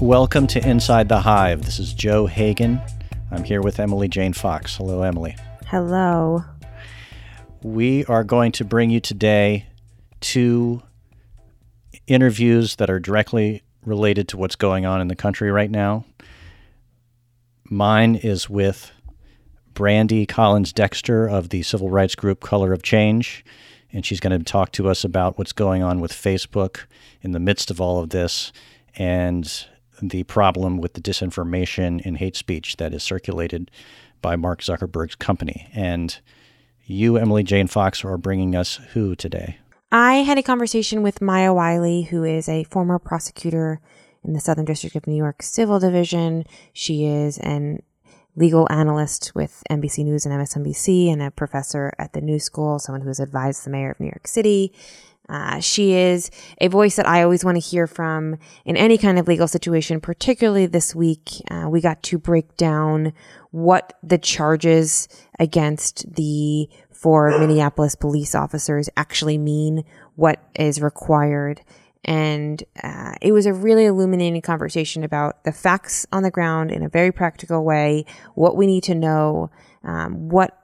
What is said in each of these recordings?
Welcome to Inside the Hive. This is Joe Hagan. I'm here with Emily Jane Fox. Hello, Emily. Hello. We are going to bring you today two interviews that are directly related to what's going on in the country right now. Mine is with Brandi Collins Dexter of the civil rights group Color of Change, and she's going to talk to us about what's going on with Facebook in the midst of all of this and the problem with the disinformation and hate speech that is circulated by Mark Zuckerberg's company. And you, Emily Jane Fox, are bringing us who today? I had a conversation with Maya Wiley, who is a former prosecutor in the Southern District of New York Civil Division. She is an legal analyst with NBC News and MSNBC and a professor at the New School, someone who has advised the mayor of New York City. Uh, she is a voice that I always want to hear from in any kind of legal situation, particularly this week. Uh, we got to break down what the charges against the four Minneapolis police officers actually mean, what is required. And uh, it was a really illuminating conversation about the facts on the ground in a very practical way, what we need to know, um, what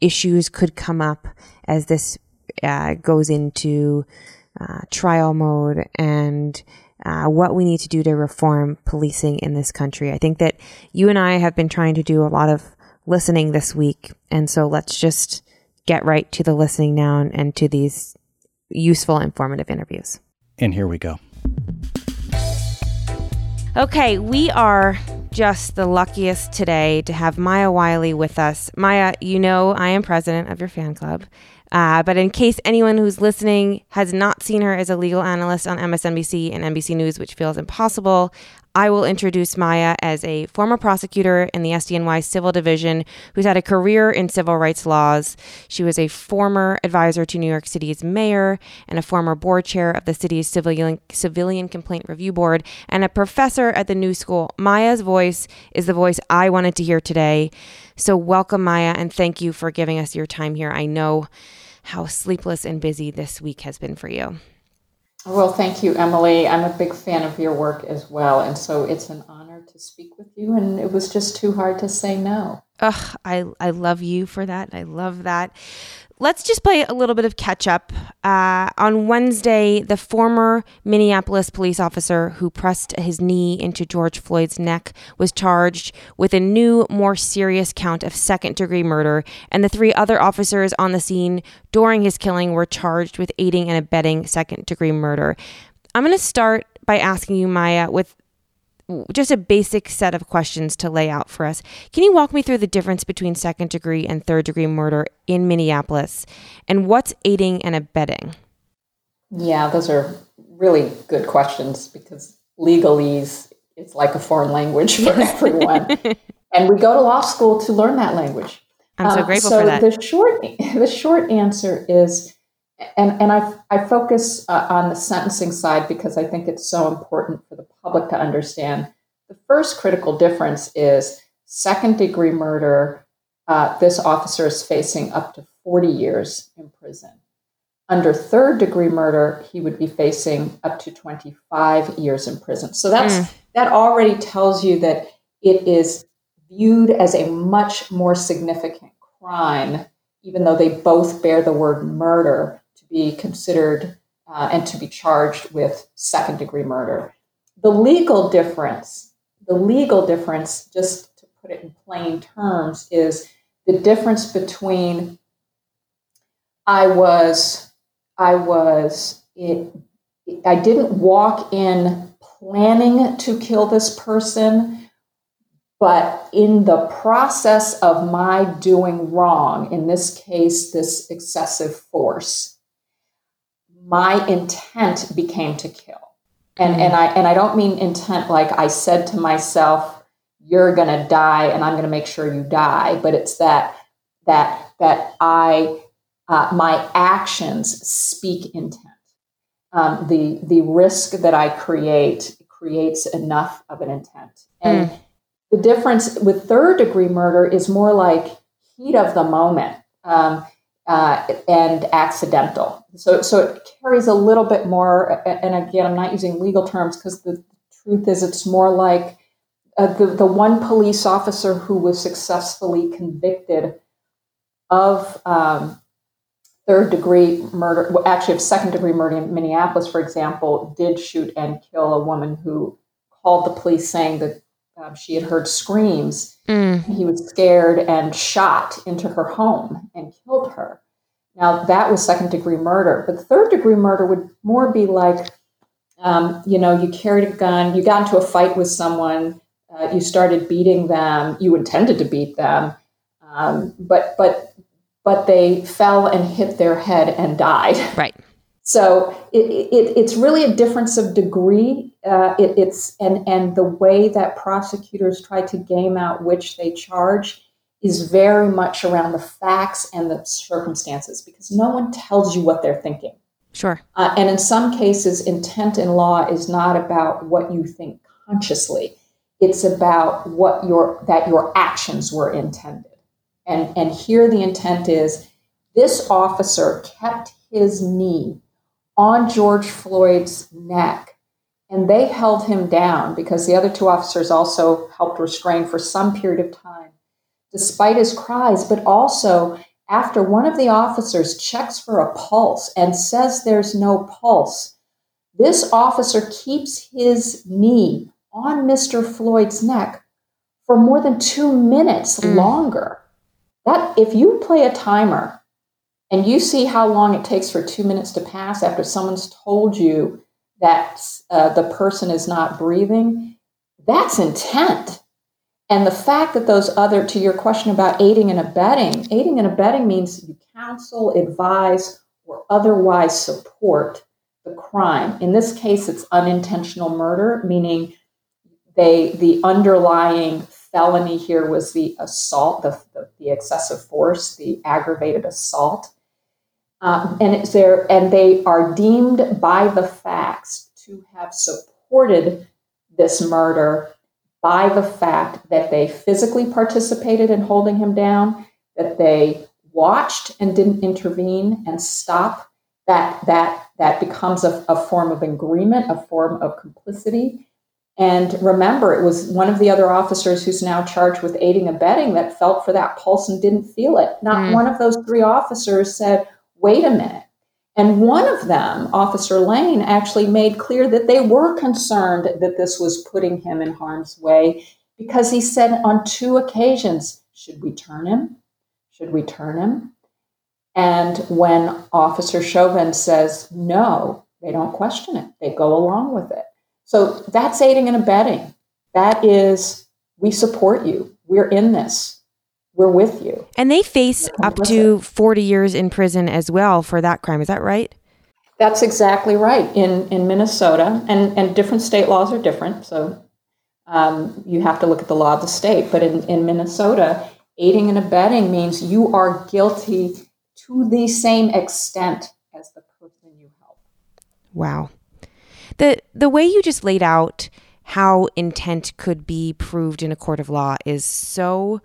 issues could come up as this uh, goes into uh, trial mode and uh, what we need to do to reform policing in this country. I think that you and I have been trying to do a lot of listening this week. And so let's just get right to the listening now and, and to these useful, informative interviews. And here we go. Okay, we are just the luckiest today to have Maya Wiley with us. Maya, you know I am president of your fan club. Uh, but in case anyone who's listening has not seen her as a legal analyst on MSNBC and NBC News, which feels impossible, I will introduce Maya as a former prosecutor in the SDNY Civil Division who's had a career in civil rights laws. She was a former advisor to New York City's mayor and a former board chair of the city's civilian, civilian complaint review board and a professor at the New School. Maya's voice is the voice I wanted to hear today. So, welcome, Maya, and thank you for giving us your time here. I know how sleepless and busy this week has been for you. Well, thank you, Emily. I'm a big fan of your work as well. And so it's an honor to speak with you. And it was just too hard to say no. Ugh, I, I love you for that. I love that let's just play a little bit of catch up. Uh, on Wednesday, the former Minneapolis police officer who pressed his knee into George Floyd's neck was charged with a new, more serious count of second degree murder, and the three other officers on the scene during his killing were charged with aiding and abetting second degree murder. I'm going to start by asking you, Maya, with just a basic set of questions to lay out for us. Can you walk me through the difference between second degree and third degree murder in Minneapolis and what's aiding and abetting? Yeah, those are really good questions because legalese it's like a foreign language for everyone. and we go to law school to learn that language. I'm so um, grateful so for that. The short the short answer is and and I I focus uh, on the sentencing side because I think it's so important for the public to understand. The first critical difference is second degree murder. Uh, this officer is facing up to 40 years in prison. Under third degree murder, he would be facing up to 25 years in prison. So that's mm. that already tells you that it is viewed as a much more significant crime, even though they both bear the word murder be considered uh, and to be charged with second degree murder. The legal difference, the legal difference, just to put it in plain terms, is the difference between I was, I was, it, I didn't walk in planning to kill this person, but in the process of my doing wrong, in this case, this excessive force, my intent became to kill. And mm-hmm. and I and I don't mean intent like I said to myself, you're gonna die and I'm gonna make sure you die, but it's that that that I uh, my actions speak intent. Um, the the risk that I create creates enough of an intent. And mm. the difference with third degree murder is more like heat of the moment. Um, uh, and accidental. So, so it carries a little bit more. And again, I'm not using legal terms because the truth is, it's more like uh, the, the one police officer who was successfully convicted of um, third degree murder, actually of second degree murder in Minneapolis, for example, did shoot and kill a woman who called the police saying that she had heard screams. Mm. He was scared and shot into her home and killed her. Now, that was second degree murder. But third degree murder would more be like, um, you know, you carried a gun, you got into a fight with someone, uh, you started beating them, you intended to beat them, um, but but but they fell and hit their head and died. Right. So it, it, it's really a difference of degree. Uh, it, it's and and the way that prosecutors try to game out which they charge is very much around the facts and the circumstances because no one tells you what they're thinking. Sure. Uh, and in some cases, intent in law is not about what you think consciously; it's about what your that your actions were intended. And and here the intent is this officer kept his knee on George Floyd's neck and they held him down because the other two officers also helped restrain for some period of time despite his cries, but also after one of the officers checks for a pulse and says there's no pulse, this officer keeps his knee on Mr. Floyd's neck for more than two minutes mm. longer. That if you play a timer and you see how long it takes for two minutes to pass after someone's told you that uh, the person is not breathing, that's intent. And the fact that those other, to your question about aiding and abetting, aiding and abetting means you counsel, advise, or otherwise support the crime. In this case, it's unintentional murder, meaning they the underlying felony here was the assault, the, the, the excessive force, the aggravated assault. Um, and it's there, and they are deemed by the facts to have supported this murder by the fact that they physically participated in holding him down, that they watched and didn't intervene and stop, that that that becomes a, a form of agreement, a form of complicity. And remember, it was one of the other officers who's now charged with aiding and abetting that felt for that pulse and didn't feel it. Not mm. one of those three officers said, wait a minute, and one of them, Officer Lane, actually made clear that they were concerned that this was putting him in harm's way because he said on two occasions, Should we turn him? Should we turn him? And when Officer Chauvin says no, they don't question it, they go along with it. So that's aiding and abetting. That is, we support you, we're in this we're with you. And they face up to 40 years in prison as well for that crime. Is that right? That's exactly right. In in Minnesota, and and different state laws are different, so um, you have to look at the law of the state. But in in Minnesota, aiding and abetting means you are guilty to the same extent as the person you help. Wow. The the way you just laid out how intent could be proved in a court of law is so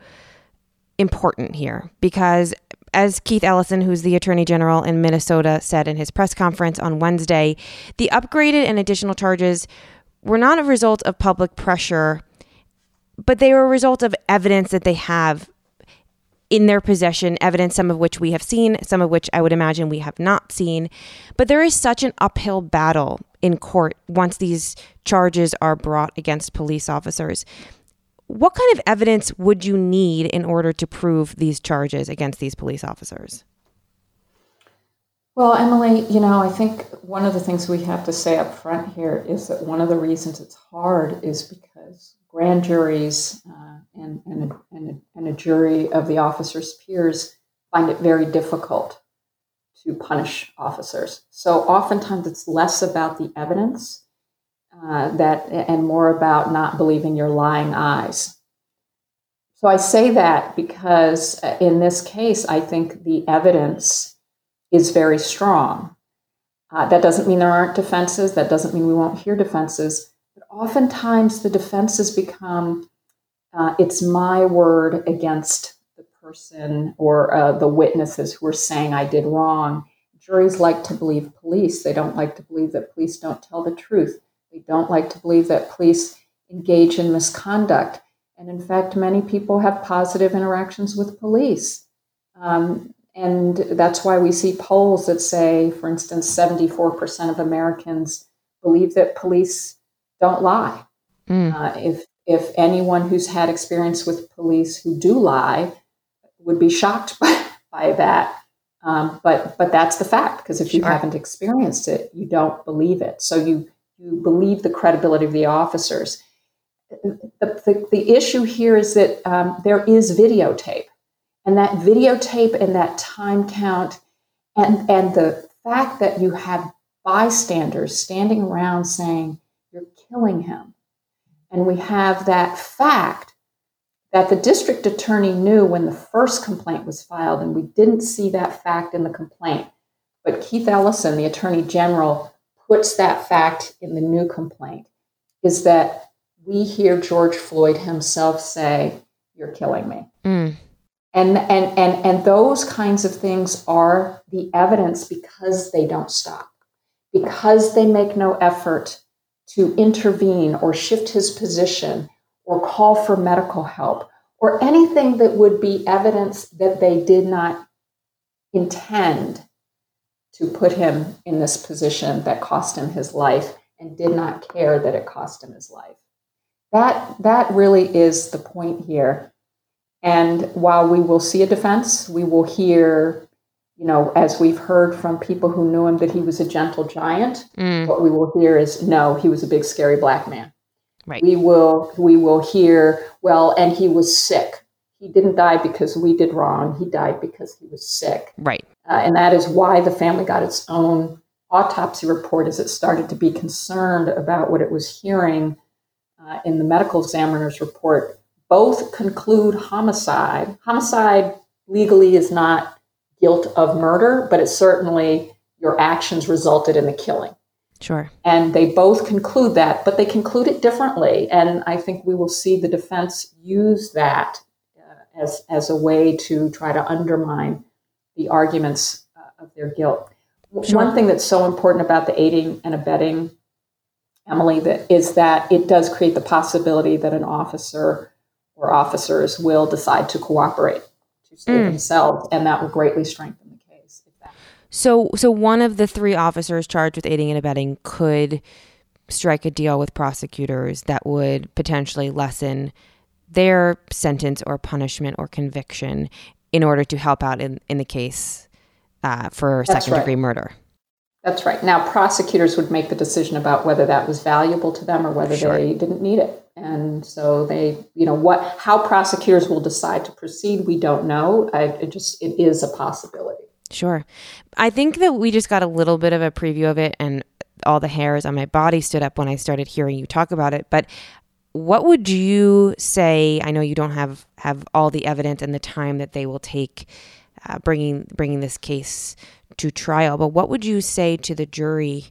important here because as Keith Ellison, who's the Attorney General in Minnesota, said in his press conference on Wednesday, the upgraded and additional charges were not a result of public pressure, but they were a result of evidence that they have in their possession, evidence some of which we have seen, some of which I would imagine we have not seen. But there is such an uphill battle in court once these charges are brought against police officers. What kind of evidence would you need in order to prove these charges against these police officers? Well, Emily, you know, I think one of the things we have to say up front here is that one of the reasons it's hard is because grand juries uh, and, and, a, and, a, and a jury of the officers' peers find it very difficult to punish officers. So oftentimes it's less about the evidence uh, that and more about not believing your lying eyes. So I say that because uh, in this case, I think the evidence is very strong. Uh, that doesn't mean there aren't defenses. That doesn't mean we won't hear defenses. But oftentimes the defenses become uh, it's my word against the person or uh, the witnesses who are saying I did wrong. Juries like to believe police. They don't like to believe that police don't tell the truth. They don't like to believe that police engage in misconduct. And in fact, many people have positive interactions with police. Um, and that's why we see polls that say, for instance, 74% of Americans believe that police don't lie. Mm. Uh, if, if anyone who's had experience with police who do lie would be shocked by, by that. Um, but but that's the fact because if you haven't experienced it, you don't believe it. So you you believe the credibility of the officers. The, the, the issue here is that um, there is videotape, and that videotape and that time count, and and the fact that you have bystanders standing around saying you're killing him, and we have that fact that the district attorney knew when the first complaint was filed, and we didn't see that fact in the complaint. But Keith Ellison, the attorney general, puts that fact in the new complaint is that we hear George Floyd himself say, You're killing me. Mm. And, and, and, and those kinds of things are the evidence because they don't stop, because they make no effort to intervene or shift his position or call for medical help or anything that would be evidence that they did not intend to put him in this position that cost him his life and did not care that it cost him his life. That, that really is the point here. And while we will see a defense, we will hear, you know, as we've heard from people who knew him that he was a gentle giant, mm. what we will hear is no, he was a big, scary black man. Right. We will we will hear, well, and he was sick. He didn't die because we did wrong. He died because he was sick. Right. Uh, and that is why the family got its own autopsy report as it started to be concerned about what it was hearing uh, in the medical examiner's report. Both conclude homicide. Homicide legally is not guilt of murder, but it certainly your actions resulted in the killing. Sure. And they both conclude that, but they conclude it differently. And I think we will see the defense use that uh, as, as a way to try to undermine the arguments uh, of their guilt. Sure. One thing that's so important about the aiding and abetting, Emily, that is that it does create the possibility that an officer or officers will decide to cooperate to save mm. themselves, and that will greatly strengthen the case. so, so one of the three officers charged with aiding and abetting could strike a deal with prosecutors that would potentially lessen their sentence or punishment or conviction in order to help out in, in the case uh, for That's second right. degree murder. That's right. Now, prosecutors would make the decision about whether that was valuable to them or whether sure. they didn't need it. And so they, you know, what, how prosecutors will decide to proceed, we don't know. I, it just, it is a possibility. Sure. I think that we just got a little bit of a preview of it, and all the hairs on my body stood up when I started hearing you talk about it. But what would you say? I know you don't have have all the evidence and the time that they will take uh, bringing bringing this case to trial, but what would you say to the jury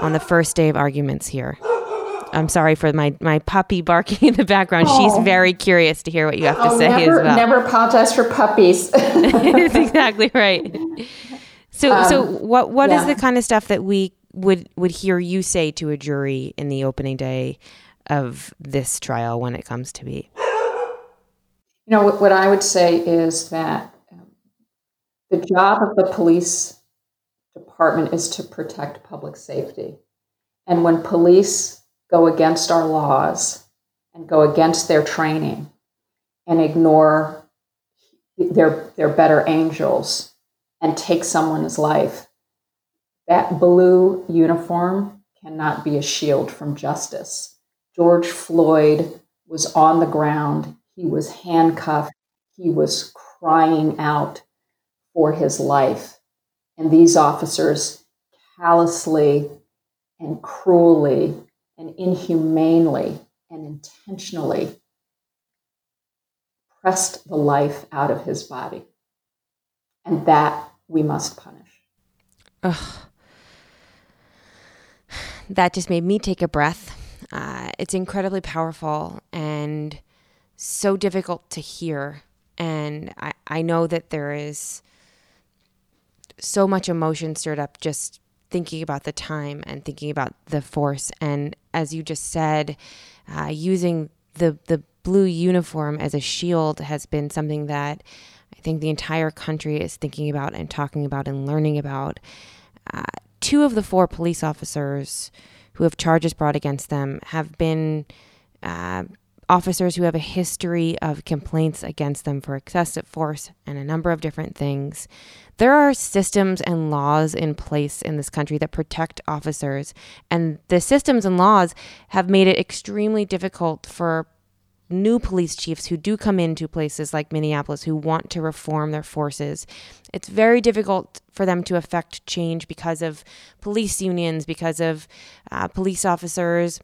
on the first day of arguments here? I'm sorry for my, my puppy barking in the background. Oh. She's very curious to hear what you have to oh, say never, as well. Never apologize for puppies. That's exactly right. So um, so what what yeah. is the kind of stuff that we would would hear you say to a jury in the opening day of this trial when it comes to be? You know what, I would say is that um, the job of the police department is to protect public safety. And when police go against our laws and go against their training and ignore their, their better angels and take someone's life. That blue uniform cannot be a shield from justice. George Floyd was on the ground, he was handcuffed, he was crying out for his life. And these officers callously and cruelly and inhumanely and intentionally pressed the life out of his body. And that we must punish. Ugh. That just made me take a breath. It's incredibly powerful and so difficult to hear. And I, I know that there is so much emotion stirred up just thinking about the time and thinking about the force. And as you just said, uh, using the the blue uniform as a shield has been something that I think the entire country is thinking about and talking about and learning about. Uh, two of the four police officers who have charges brought against them have been uh, officers who have a history of complaints against them for excessive force and a number of different things. There are systems and laws in place in this country that protect officers, and the systems and laws have made it extremely difficult for new police chiefs who do come into places like Minneapolis who want to reform their forces. It's very difficult for them to affect change because of police unions, because of uh, police officers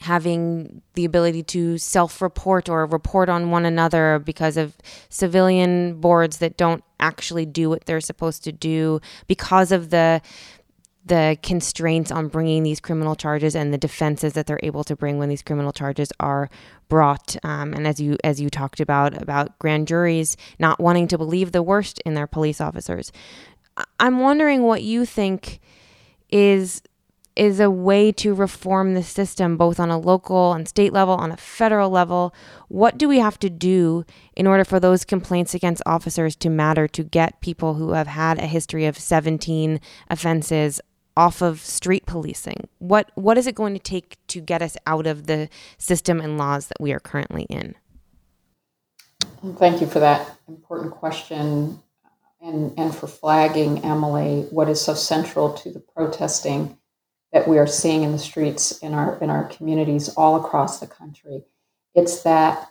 having the ability to self report or report on one another because of civilian boards that don't actually do what they're supposed to do because of the the constraints on bringing these criminal charges and the defenses that they're able to bring when these criminal charges are brought. Um, and as you as you talked about about grand juries not wanting to believe the worst in their police officers, I'm wondering what you think is is a way to reform the system both on a local and state level on a federal level what do we have to do in order for those complaints against officers to matter to get people who have had a history of 17 offenses off of street policing? What what is it going to take to get us out of the system and laws that we are currently in? Thank you for that important question and, and for flagging, Emily, what is so central to the protesting that we are seeing in the streets in our in our communities all across the country. It's that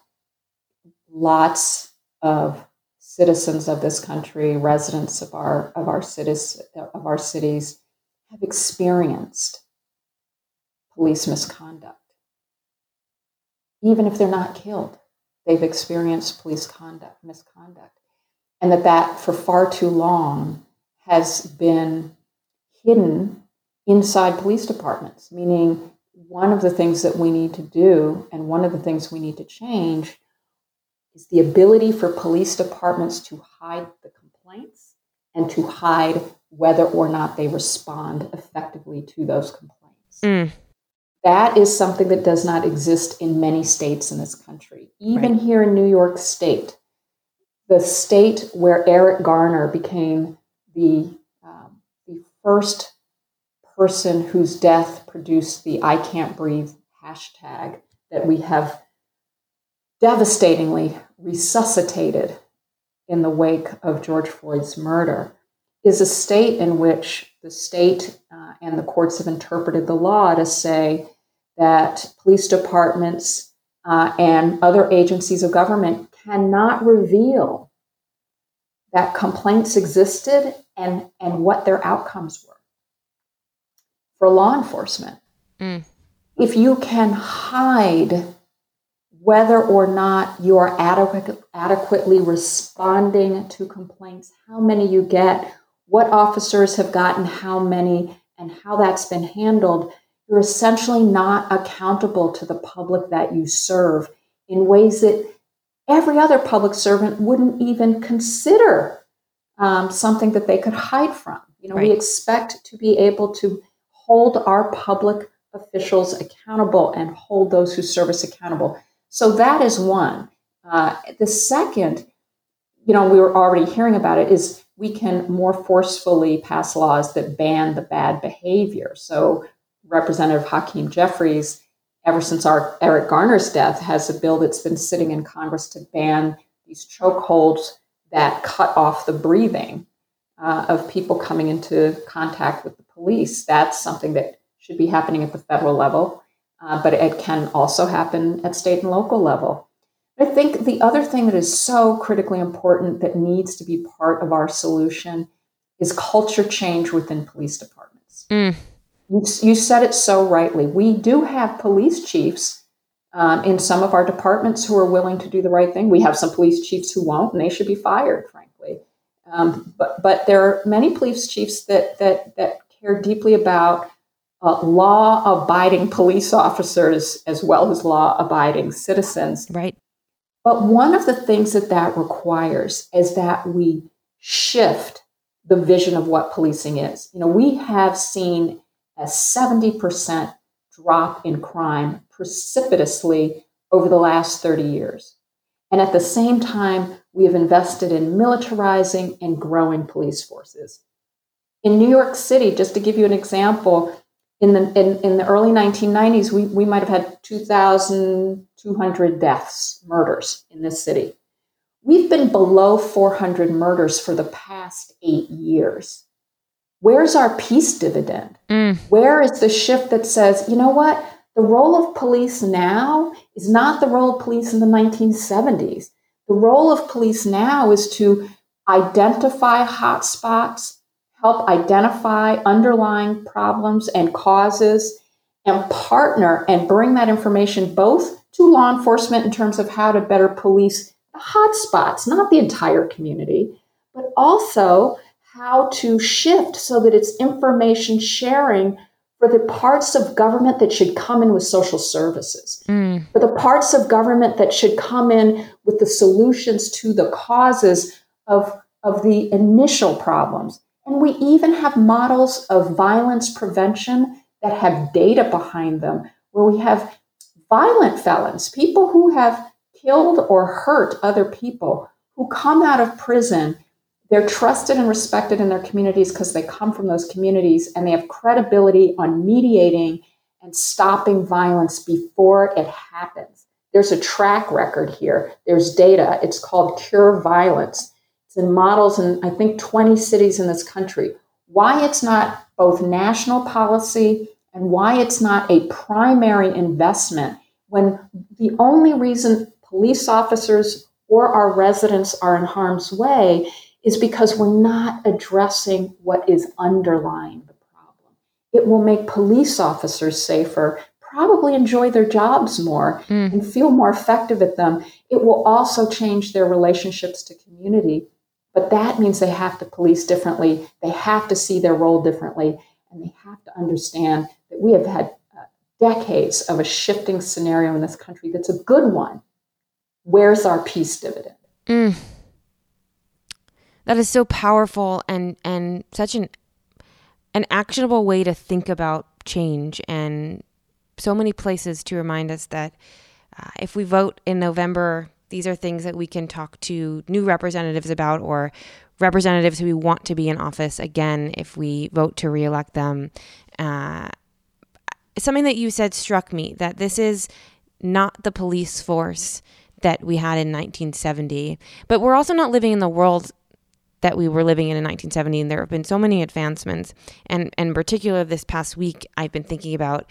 lots of citizens of this country, residents of our of our cities of our cities, have experienced police misconduct. Even if they're not killed, they've experienced police conduct, misconduct. And that that for far too long has been hidden inside police departments, meaning one of the things that we need to do and one of the things we need to change is the ability for police departments to hide the complaints and to hide whether or not they respond effectively to those complaints. Mm. That is something that does not exist in many states in this country. Even right. here in New York State, the state where Eric Garner became the, um, the first person whose death produced the I can't breathe hashtag that we have devastatingly resuscitated in the wake of George Floyd's murder is a state in which the state uh, and the courts have interpreted the law to say that police departments uh, and other agencies of government cannot reveal that complaints existed and, and what their outcomes were for law enforcement. Mm. If you can hide whether or not you are adequate, adequately responding to complaints, how many you get, what officers have gotten how many, and how that's been handled, you're essentially not accountable to the public that you serve in ways that every other public servant wouldn't even consider um, something that they could hide from. You know, right. we expect to be able to hold our public officials accountable and hold those who serve us accountable. So that is one. Uh, the second, you know, we were already hearing about it, is we can more forcefully pass laws that ban the bad behavior. So, Representative Hakeem Jeffries, ever since our Eric Garner's death, has a bill that's been sitting in Congress to ban these chokeholds that cut off the breathing uh, of people coming into contact with the police. That's something that should be happening at the federal level, uh, but it can also happen at state and local level. I think the other thing that is so critically important that needs to be part of our solution is culture change within police departments. Mm. You, you, said it so rightly. We do have police chiefs um, in some of our departments who are willing to do the right thing. We have some police chiefs who won't, and they should be fired, frankly. Um, but but there are many police chiefs that that that care deeply about uh, law abiding police officers as well as law abiding citizens. Right. But one of the things that that requires is that we shift the vision of what policing is. You know, we have seen a 70% drop in crime precipitously over the last 30 years. And at the same time, we have invested in militarizing and growing police forces. In New York City, just to give you an example, in the, in, in the early 1990s, we, we might have had 2,200 deaths, murders in this city. We've been below 400 murders for the past eight years. Where's our peace dividend? Mm. Where is the shift that says, you know what? The role of police now is not the role of police in the 1970s. The role of police now is to identify hotspots, help identify underlying problems and causes, and partner and bring that information both to law enforcement in terms of how to better police the hotspots, not the entire community, but also how to shift so that it's information sharing for the parts of government that should come in with social services, mm. for the parts of government that should come in with the solutions to the causes of, of the initial problems. And we even have models of violence prevention that have data behind them, where we have violent felons, people who have killed or hurt other people, who come out of prison they're trusted and respected in their communities because they come from those communities and they have credibility on mediating and stopping violence before it happens. There's a track record here. There's data. It's called Cure Violence. In models in, I think, 20 cities in this country. Why it's not both national policy and why it's not a primary investment when the only reason police officers or our residents are in harm's way is because we're not addressing what is underlying the problem. It will make police officers safer, probably enjoy their jobs more, mm. and feel more effective at them. It will also change their relationships to community. But that means they have to police differently, they have to see their role differently, and they have to understand that we have had uh, decades of a shifting scenario in this country that's a good one. Where's our peace dividend? Mm that is so powerful and and such an an actionable way to think about change and so many places to remind us that uh, if we vote in November, these are things that we can talk to new representatives about or representatives who we want to be in office again if we vote to reelect them. Uh, something that you said struck me that this is not the police force that we had in 1970, but we're also not living in the world that we were living in in 1970 and there have been so many advancements and, in particular this past week i've been thinking about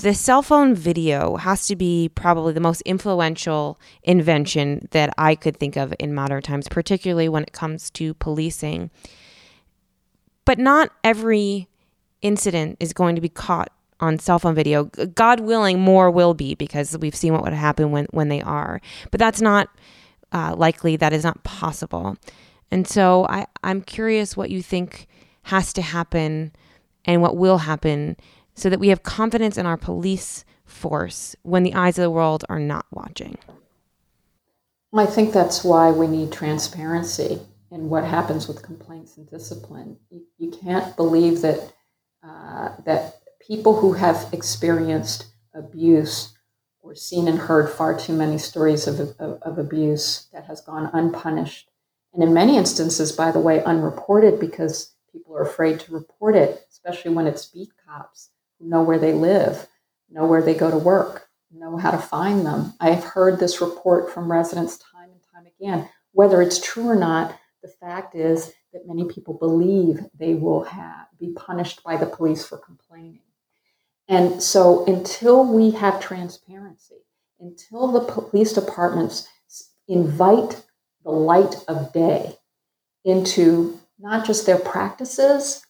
the cell phone video has to be probably the most influential invention that i could think of in modern times particularly when it comes to policing but not every incident is going to be caught on cell phone video. God willing, more will be because we've seen what would happen when, when they are. But that's not uh, likely, that is not possible. And so I, I'm curious what you think has to happen and what will happen so that we have confidence in our police force when the eyes of the world are not watching. I think that's why we need transparency in what happens with complaints and discipline. You, can't believe that uh, that people who have experienced abuse or seen and heard far too many stories of, of, of abuse that has gone unpunished and in many instances, by the way, unreported because people are afraid to report it, especially when it's beat cops who know where they live, know where they go to work, know how to find them. I've heard this report from residents time and time again. Whether it's true or not, the fact is that many people believe they will have, be punished by the police for complaining. And so until we have transparency, until the police departments invite the light of day into not just their practices,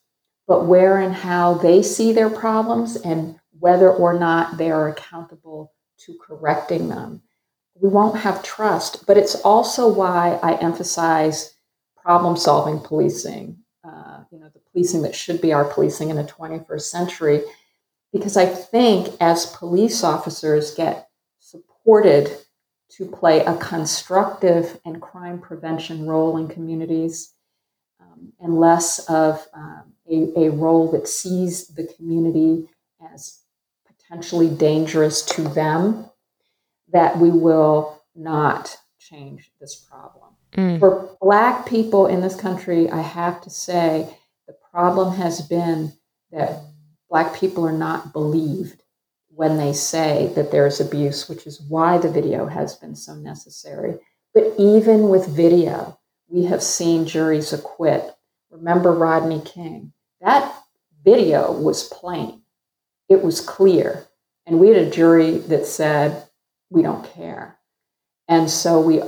but where and how they see their problems and whether or not they are accountable to correcting them. We won't have trust, but it's also why I emphasize problem solving policing, uh, you know, the policing that should be our policing in the 21st century. Because I think as police officers get supported to play a constructive and crime prevention role in communities, um, and less of um, a, a role that sees the community as potentially dangerous to them, that we will not change this problem. Mm. For Black people in this country, I have to say the problem has been that Black people are not believed when they say that there's abuse, which is why the video has been so necessary. But even with video, we have seen juries acquit. Remember Rodney King? That video was plain, it was clear. And we had a jury that said, we don't care. And so we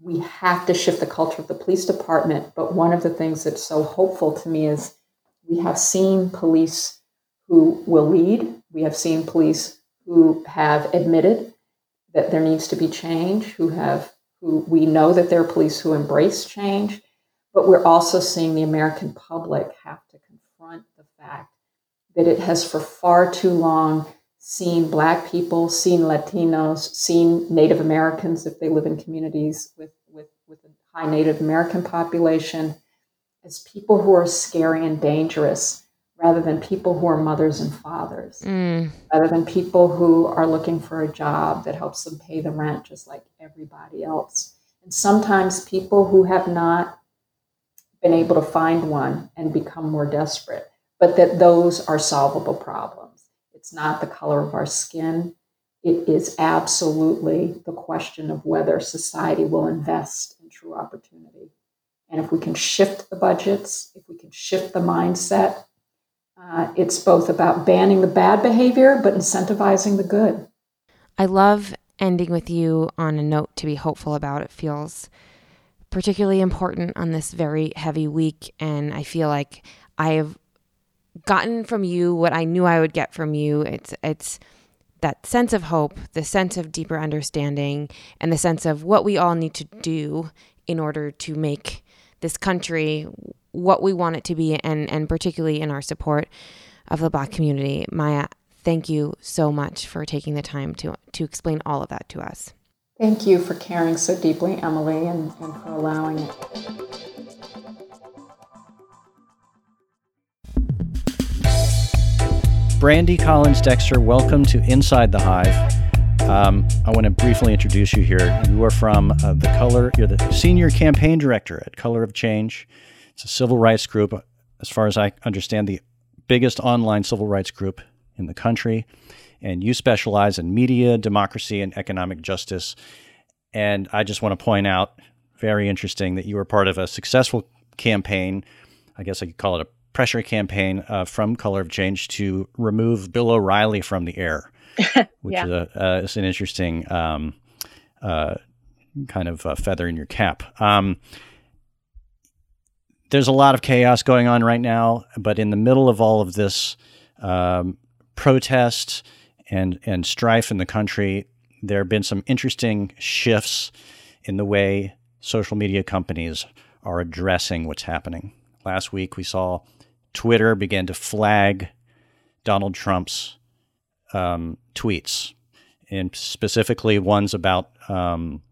we have to shift the culture of the police department. But one of the things that's so hopeful to me is we have seen police who will lead. We have seen police who have admitted that there needs to be change, who have who we know that there are police who embrace change, but we're also seeing the American public have to confront the fact that it has for far too long seen Black people, seen Latinos, seen Native Americans if they live in communities with, with, with a high Native American population as people who are scary and dangerous rather than people who are mothers and fathers, mm. rather than people who are looking for a job that helps them pay the rent just like everybody else. And sometimes people who have not been able to find one and become more desperate, but that those are solvable problems. It's not the color of our skin. It is absolutely the question of whether society will invest in true opportunity. And if we can shift the budgets, if we can shift the mindset, uh, it's both about banning the bad behavior, but incentivizing the good. I love ending with you on a note to be hopeful about. It feels particularly important on this very heavy week. And I feel like I have gotten from you what I knew I would get from you. It's, it's, that sense of hope, the sense of deeper understanding, and the sense of what we all need to do in order to make this country what we want it to be and and particularly in our support of the black community. Maya, thank you so much for taking the time to to explain all of that to us. Thank you for caring so deeply, Emily, and, and for allowing it. Brandi Collins Dexter, welcome to Inside the Hive. Um, I want to briefly introduce you here. You are from uh, the Color, you're the senior campaign director at Color of Change. It's a civil rights group, as far as I understand, the biggest online civil rights group in the country. And you specialize in media, democracy, and economic justice. And I just want to point out, very interesting, that you were part of a successful campaign. I guess I could call it a pressure campaign uh, from Color of Change to remove Bill O'Reilly from the air, which yeah. is, a, uh, is, an interesting um, uh, kind of feather in your cap. Um, there's a lot of chaos going on right now, but in the middle of all of this um, protest and and strife in the country, there have been some interesting shifts in the way social media companies are addressing what's happening. Last week, we saw Twitter begin to flag Donald Trump's um, tweets, and specifically ones about um,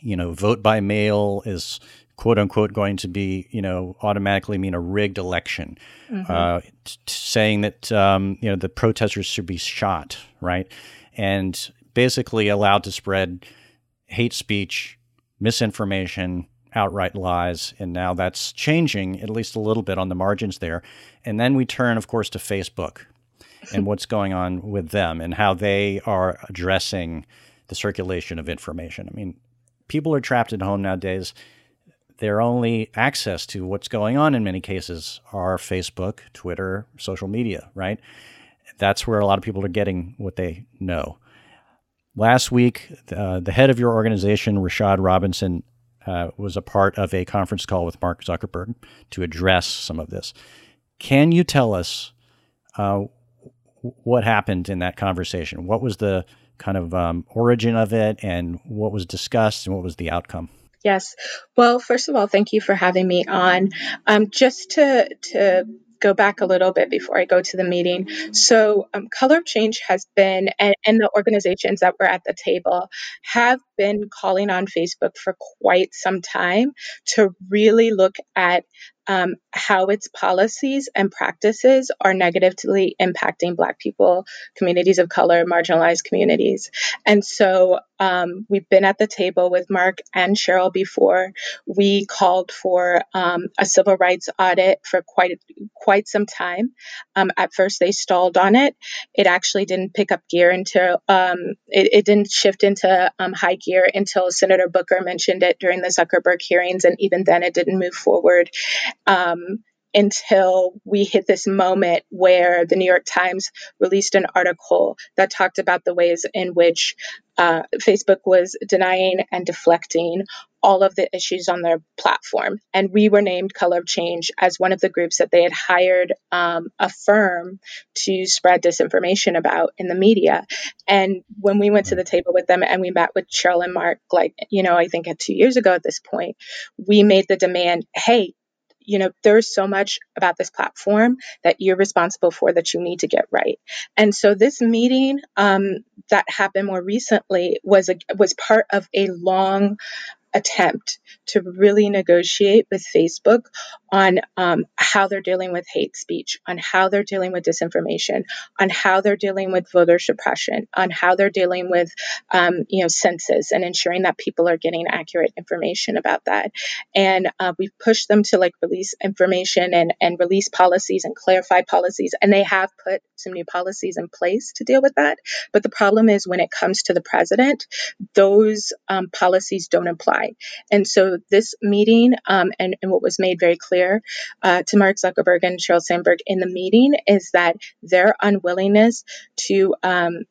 you know vote by mail is quote unquote going to be, you know, automatically mean a rigged election, mm-hmm. uh, t- saying that, um, you know, the protesters should be shot, right? And basically allowed to spread hate speech, misinformation, outright lies. And now that's changing, at least a little bit on the margins there. And then we turn, of course, to Facebook and what's going on with them and how they are addressing the circulation of information. I mean, people are trapped at home nowadays their only access to what's going on in many cases are Facebook, Twitter, social media, right? That's where a lot of people are getting what they know. Last week, uh, the head of your organization, Rashad Robinson, uh, was a part of a conference call with Mark Zuckerberg to address some of this. Can you tell us uh, what happened in that conversation? What was the kind of um, origin of it, and what was discussed, and what was the outcome? Yes. Well, first of all, thank you for having me on. Um, just to to go back a little bit before I go to the meeting. So, um, Color of Change has been, and, and the organizations that were at the table have been calling on Facebook for quite some time to really look at um, how its policies and practices are negatively impacting Black people, communities of color, marginalized communities. And so um, we've been at the table with Mark and Sheryl before. We called for um, a civil rights audit for quite quite some time. Um, at first, they stalled on it. It actually didn't pick up gear until um, it, it, didn't shift into um, high gear until Senator Booker mentioned it during the Zuckerberg hearings, and even then, it didn't move forward um, until we hit this moment where the New York Times released an article that talked about the ways in which uh, Facebook was denying and deflecting all of the issues on their platform. And we were named Color of Change as one of the groups that they had hired um, a firm to spread disinformation about in the media. And when we went to the table with them and we met with Sheryl and Mark, like, you know, I think two years ago at this point, we made the demand hey, you know there's so much about this platform that you're responsible for that you need to get right. And so this meeting um, that happened more recently was a, was part of a long attempt to really negotiate with Facebook on um, how they're dealing with hate speech, on how they're dealing with disinformation, on how they're dealing with voter suppression, on how they're dealing with um, you know census and ensuring that people are getting accurate information about that. And uh, we've pushed them to like release information and and release policies and clarify policies, and they have put some new policies in place to deal with that. But the problem is when it comes to the president, those um, policies don't apply apply. And so this meeting um, and, and, what was made very clear uh, to Mark Zuckerberg and Sheryl Sandberg in the meeting is that their unwillingness to, um,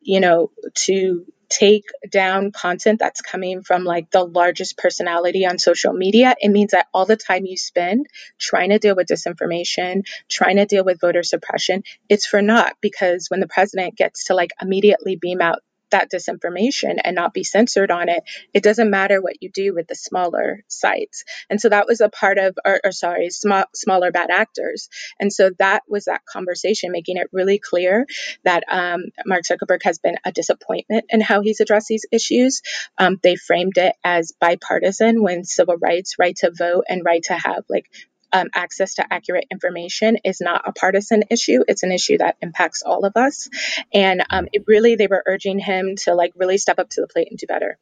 you know, to take down content that's coming from like the largest personality on social media, it means that all the time you spend trying to deal with disinformation, trying to deal with voter suppression, it's for naught because when the president gets to like immediately beam out that disinformation and not be censored on it, it doesn't matter what you do with the smaller sites. And so that was a part of, or, or sorry, small, smaller bad actors. And so that was that conversation, making it really clear that um, Mark Zuckerberg has been a disappointment in how he's addressed these issues. Um, they framed it as bipartisan when civil rights, right to vote, and right to have like um, access to accurate information is not a partisan issue. It's an issue that impacts all of us. And um, it really, they were urging him to like really step up to the plate and do better.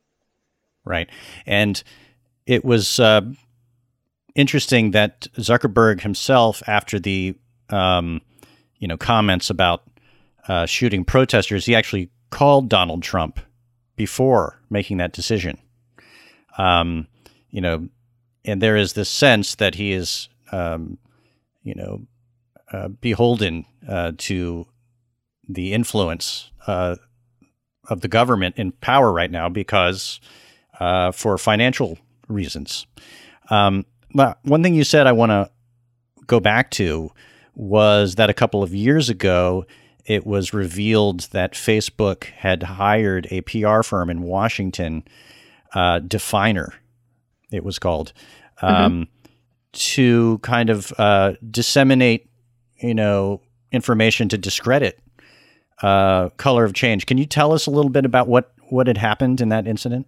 Right. And it was uh, interesting that Zuckerberg himself, after the um, you know comments about uh, shooting protesters, he actually called Donald Trump before making that decision. Um, you know, and there is this sense that he is um, you know, uh, beholden uh, to the influence uh, of the government in power right now because uh, for financial reasons. Um, one thing you said I want to go back to was that a couple of years ago, it was revealed that Facebook had hired a PR firm in Washington, uh, Definer, it was called. Mm-hmm. To kind of uh, disseminate, you know, information to discredit uh, color of change. Can you tell us a little bit about what what had happened in that incident?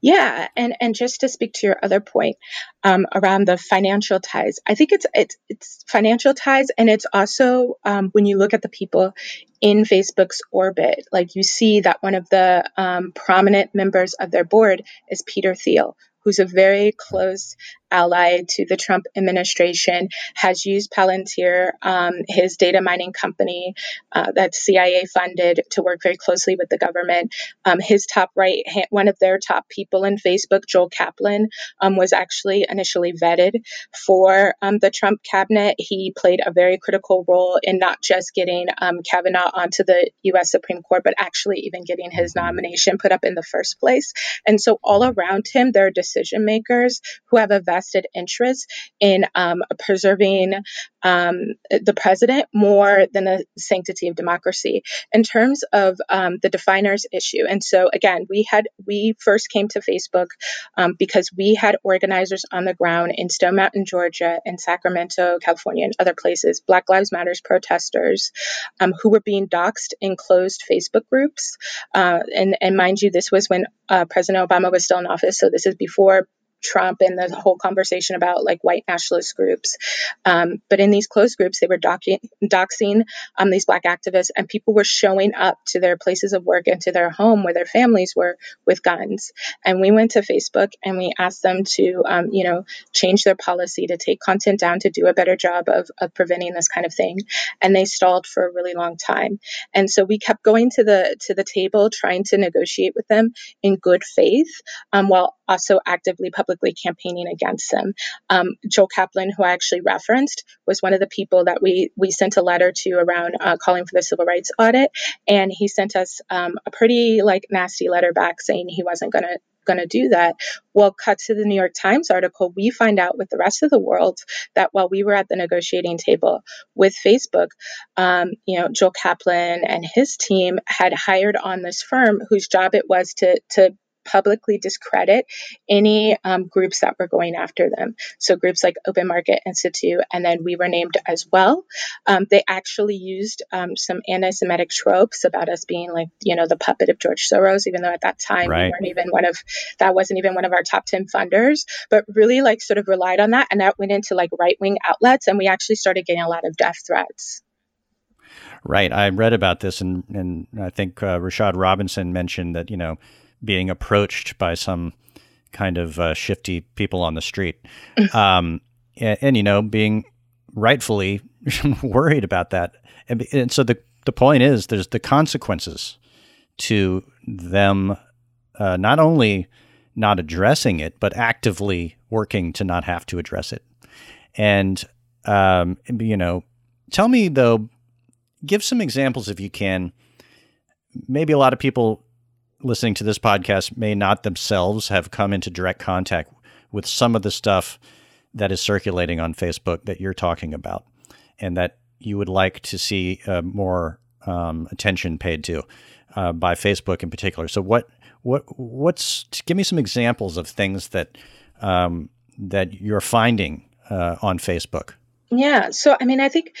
Yeah, and and just to speak to your other point um, around the financial ties, I think it's it's it's financial ties, and it's also um, when you look at the people in Facebook's orbit, like you see that one of the um, prominent members of their board is Peter Thiel, who's a very close ally to the Trump administration, has used Palantir, um, his data mining company uh, that's CIA funded, to work very closely with the government. Um, his top right, one of their top people in Facebook, Joel Kaplan, um, was actually initially vetted for um, the Trump cabinet. He played a very critical role in not just getting um, Kavanaugh onto the U.S. Supreme Court, but actually even getting his nomination put up in the first place. And so all around him, there are decision makers who have a vested interest in um, preserving um, the president more than the sanctity of democracy in terms of um, the definers issue. And so again, we had we first came to Facebook um, because we had organizers on the ground in Stone Mountain, Georgia, in Sacramento, California, and other places, Black Lives Matters protesters um, who were being doxxed in closed Facebook groups. Uh, and, and mind you, this was when uh, President Obama was still in office, so this is before Trump and the whole conversation about like white nationalist groups. Um, but in these closed groups, they were docu- doxing um, these black activists, and people were showing up to their places of work and to their home where their families were with guns. And we went to Facebook and we asked them to, um, you know, change their policy to take content down to do a better job of, of preventing this kind of thing. And they stalled for a really long time. And so we kept going to the to the table, trying to negotiate with them in good faith, um, while also actively publicly campaigning against them. Um, Joel Kaplan, who I actually referenced, was one of the people that we we sent a letter to around uh, calling for the civil rights audit, and he sent us um, a pretty like nasty letter back saying he wasn't going to going to do that. Well, cut to the New York Times article, we find out with the rest of the world that while we were at the negotiating table with Facebook, um, you know, Joel Kaplan and his team had hired on this firm whose job it was to to publicly discredit any um, groups that were going after them. So groups like Open Market Institute, and then we were named as well. Um, they actually used um, some anti-Semitic tropes about us being like, you know, the puppet of George Soros, even though at that time right. we weren't even one of that wasn't even one of our top ten funders, but really like sort of relied on that, and that went into like right-wing outlets, and we actually started getting a lot of death threats. Right. I read about this, and and I think uh, Rashad Robinson mentioned that you know being approached by some kind of uh, shifty people on the street, um, and, and, you know being rightfully worried about that. And, and, so the the point is, there's the consequences to them uh, not only not addressing it, but actively working to not have to address it. And um, you know, tell me though, give some examples if you can. Maybe a lot of people listening to this podcast may not themselves have come into direct contact with some of the stuff that is circulating on Facebook that you're talking about, and that you would like to see uh, more um, attention paid to uh, by Facebook in particular. So, what what what's give me some examples of things that um, that you're finding uh, on Facebook? Yeah, so I mean, I think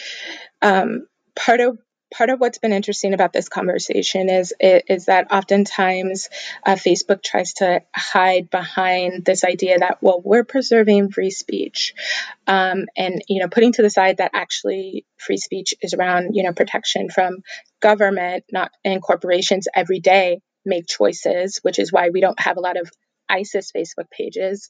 um, part of part of what's been interesting about this conversation is is that oftentimes uh, Facebook tries to hide behind this idea that well we're preserving free speech, um, and you know putting to the side that actually free speech is around you know protection from government, not and corporations every day make choices, which is why we don't have a lot of ISIS Facebook pages.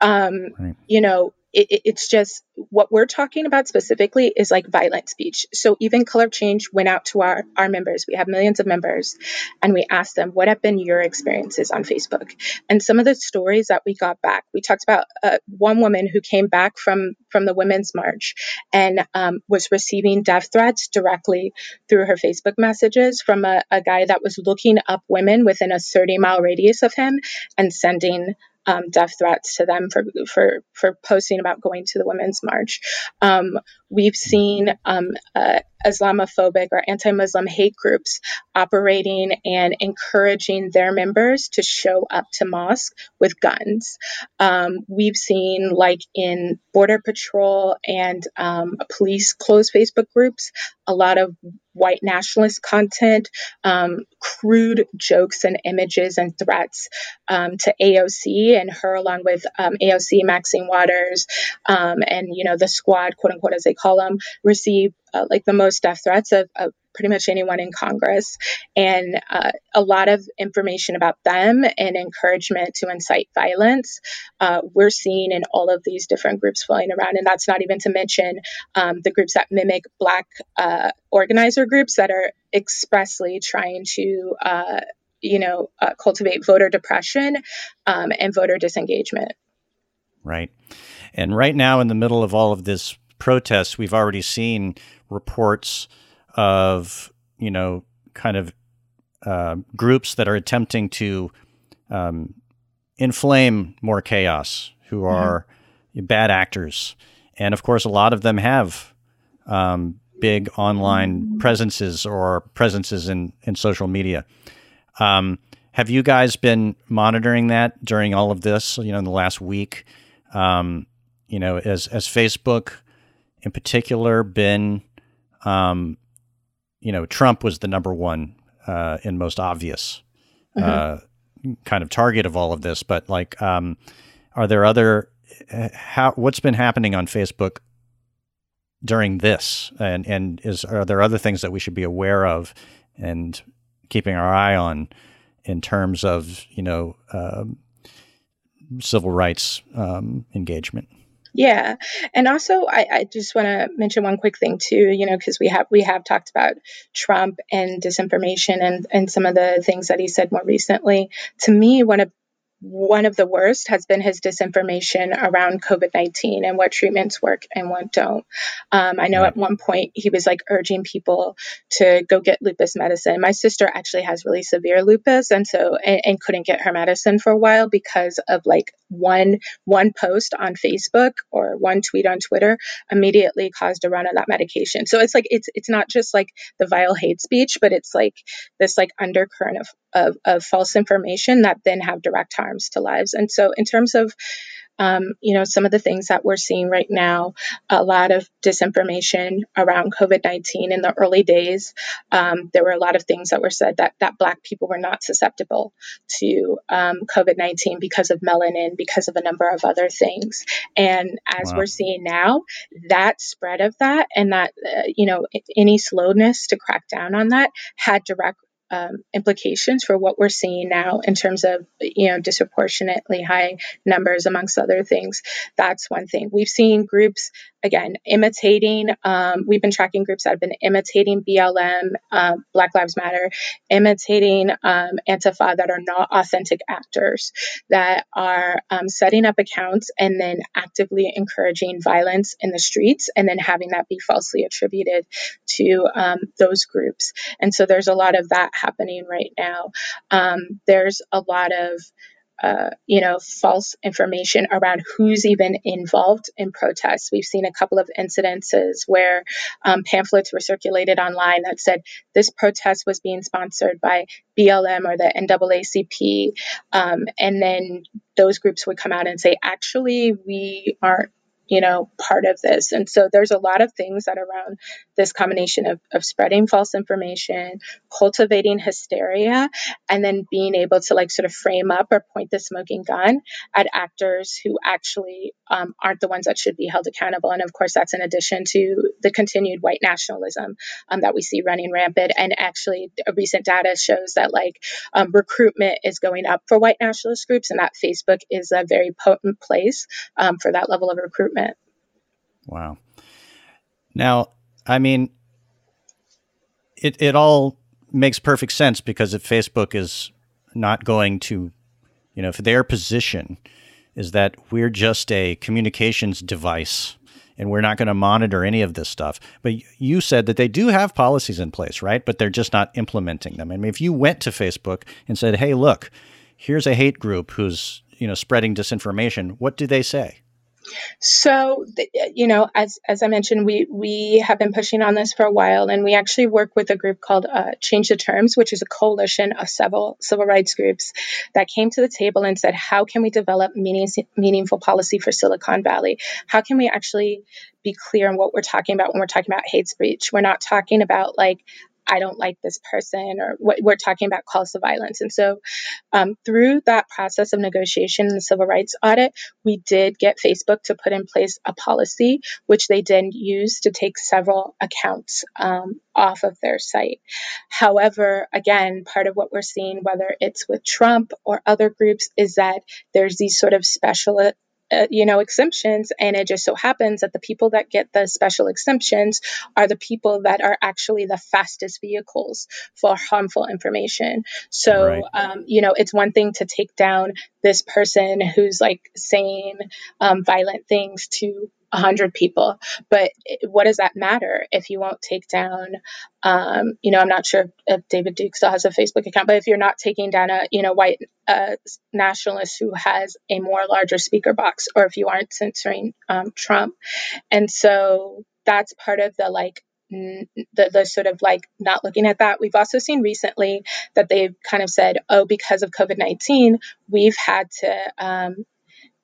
Um, right. You know, it, it's just what we're talking about specifically is like violent speech. So even Color Change went out to our, our members. We have millions of members, and we asked them, what have been your experiences on Facebook? And some of the stories that we got back, we talked about uh, one woman who came back from, from the Women's March and um, was receiving death threats directly through her Facebook messages from a, a guy that was looking up women within a 30 mile radius of him and sending um, death threats to them for for for posting about going to the Women's March. Um, we've seen um, uh, Islamophobic or anti-Muslim hate groups operating and encouraging their members to show up to mosque with guns. Um, we've seen, like in Border Patrol and um, police closed Facebook groups, a lot of white nationalist content, um, crude jokes and images and threats um, to AOC and her, along with um, AOC Maxine Waters um, and you know the squad, quote unquote, as they call them, receive uh, like the most death threats of, of, pretty much anyone in Congress, and uh, a lot of information about them and encouragement to incite violence. Uh, we're seeing in all of these different groups flowing around, and that's not even to mention um, the groups that mimic Black uh, organizer groups that are expressly trying to. Uh, you know, uh, cultivate voter depression um, and voter disengagement. Right. And right now, in the middle of all of this protests, we've already seen reports of, you know, kind of uh, groups that are attempting to um, inflame more chaos, who mm-hmm. are, mm-hmm. bad actors, and of course, a lot of them have um, big online presences or presences in in social media. Um, have you guys been monitoring that during all of this? You know, in the last week, um, you know, as as Facebook in particular been, um, you know, Trump was the number one uh, and most obvious mm-hmm. uh, kind of target of all of this. But like, um, are there other uh, how what's been happening on Facebook during this, and and is are there other things that we should be aware of and keeping our eye on in terms of you know um, civil rights um, engagement? Yeah, and also I, I just want to mention one quick thing too. You know, because we have we have talked about Trump and disinformation and and some of the things that he said more recently. To me, one of one of the worst has been his disinformation around COVID 19 and what treatments work and what don't. Um, I know at one point he was like urging people to go get lupus medicine. My sister actually has really severe lupus and so, and, and couldn't get her medicine for a while because of like one, one post on Facebook or one tweet on Twitter immediately caused a run on that medication. So it's like, it's, it's not just like the vile hate speech, but it's like this like undercurrent of, of, of false information that then have direct harm harms to lives. And so, in terms of um, you know, some of the things that we're seeing right now, a lot of disinformation around COVID 19 in the early days. Um, there were a lot of things that were said that, that Black people were not susceptible to um, COVID 19 because of melanin, because of a number of other things. And as wow. we're seeing now, that spread of that and that, uh, you know, any slowness to crack down on that had direct um, implications for what we're seeing now in terms of you know disproportionately high numbers amongst other things. That's one thing. We've seen groups again imitating um, we've been tracking groups that have been imitating blm um, black lives matter imitating um, antifa that are not authentic actors that are um, setting up accounts and then actively encouraging violence in the streets and then having that be falsely attributed to um, those groups and so there's a lot of that happening right now. Um, there's a lot of uh, you know, false information around who's even involved in protests. We've seen a couple of incidences where um, pamphlets were circulated online that said this protest was being sponsored by BLM or the NAACP, um, and then those groups would come out and say, actually, we aren't you know, part of this. And so there's a lot of things that around this combination of, of spreading false information, cultivating hysteria, and then being able to like sort of frame up or point the smoking gun at actors who actually um, aren't the ones that should be held accountable. And of course, that's in addition to the continued white nationalism um, that we see running rampant. And actually, recent data shows that like um, recruitment is going up for white nationalist groups, and that Facebook is a very potent place um, for that level of recruitment Wow. Now, I mean, it it all makes perfect sense because if Facebook is not going to, you know, if their position is that we're just a communications device and we're not going to monitor any of this stuff. But you said that they do have policies in place, right? But they're just not implementing them. I mean, if you went to Facebook and said, "Hey, look, here's a hate group who's, you know, spreading disinformation," what do they say? So, you know, as as I mentioned, we we have been pushing on this for a while, and we actually work with a group called uh, Change the Terms, which is a coalition of several civil rights groups that came to the table and said, how can we develop meaning, meaningful policy for Silicon Valley? How can we actually be clear on what we're talking about when we're talking about hate speech? We're not talking about like I don't like this person, or what we're talking about calls to violence. And so, um, through that process of negotiation and the civil rights audit, we did get Facebook to put in place a policy, which they then used to take several accounts um, off of their site. However, again, part of what we're seeing, whether it's with Trump or other groups, is that there's these sort of special uh, you know exemptions and it just so happens that the people that get the special exemptions are the people that are actually the fastest vehicles for harmful information so right. um, you know it's one thing to take down this person who's like saying um, violent things to 100 people. But what does that matter if you won't take down, um, you know, I'm not sure if David Duke still has a Facebook account, but if you're not taking down a, you know, white uh, nationalist who has a more larger speaker box, or if you aren't censoring um, Trump. And so that's part of the like, the, the sort of like not looking at that. We've also seen recently that they've kind of said, oh, because of COVID 19, we've had to um,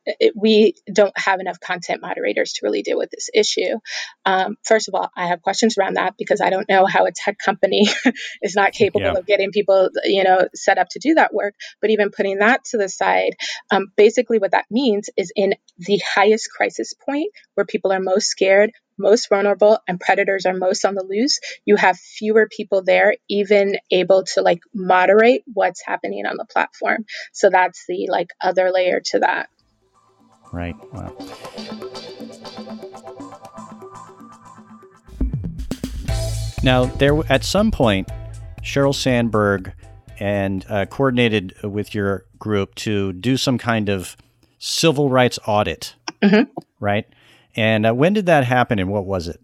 it, we don't have enough content moderators to really deal with this issue. Um, first of all, I have questions around that because I don't know how a tech company is not capable yeah. of getting people, you know, set up to do that work. But even putting that to the side, um, basically what that means is in the highest crisis point where people are most scared, most vulnerable and predators are most on the loose you have fewer people there even able to like moderate what's happening on the platform so that's the like other layer to that right? Wow. Now, there at some point, Sheryl Sandberg and uh, coordinated with your group to do some kind of civil rights audit, mm-hmm. right? And uh, when did that happen, and what was it?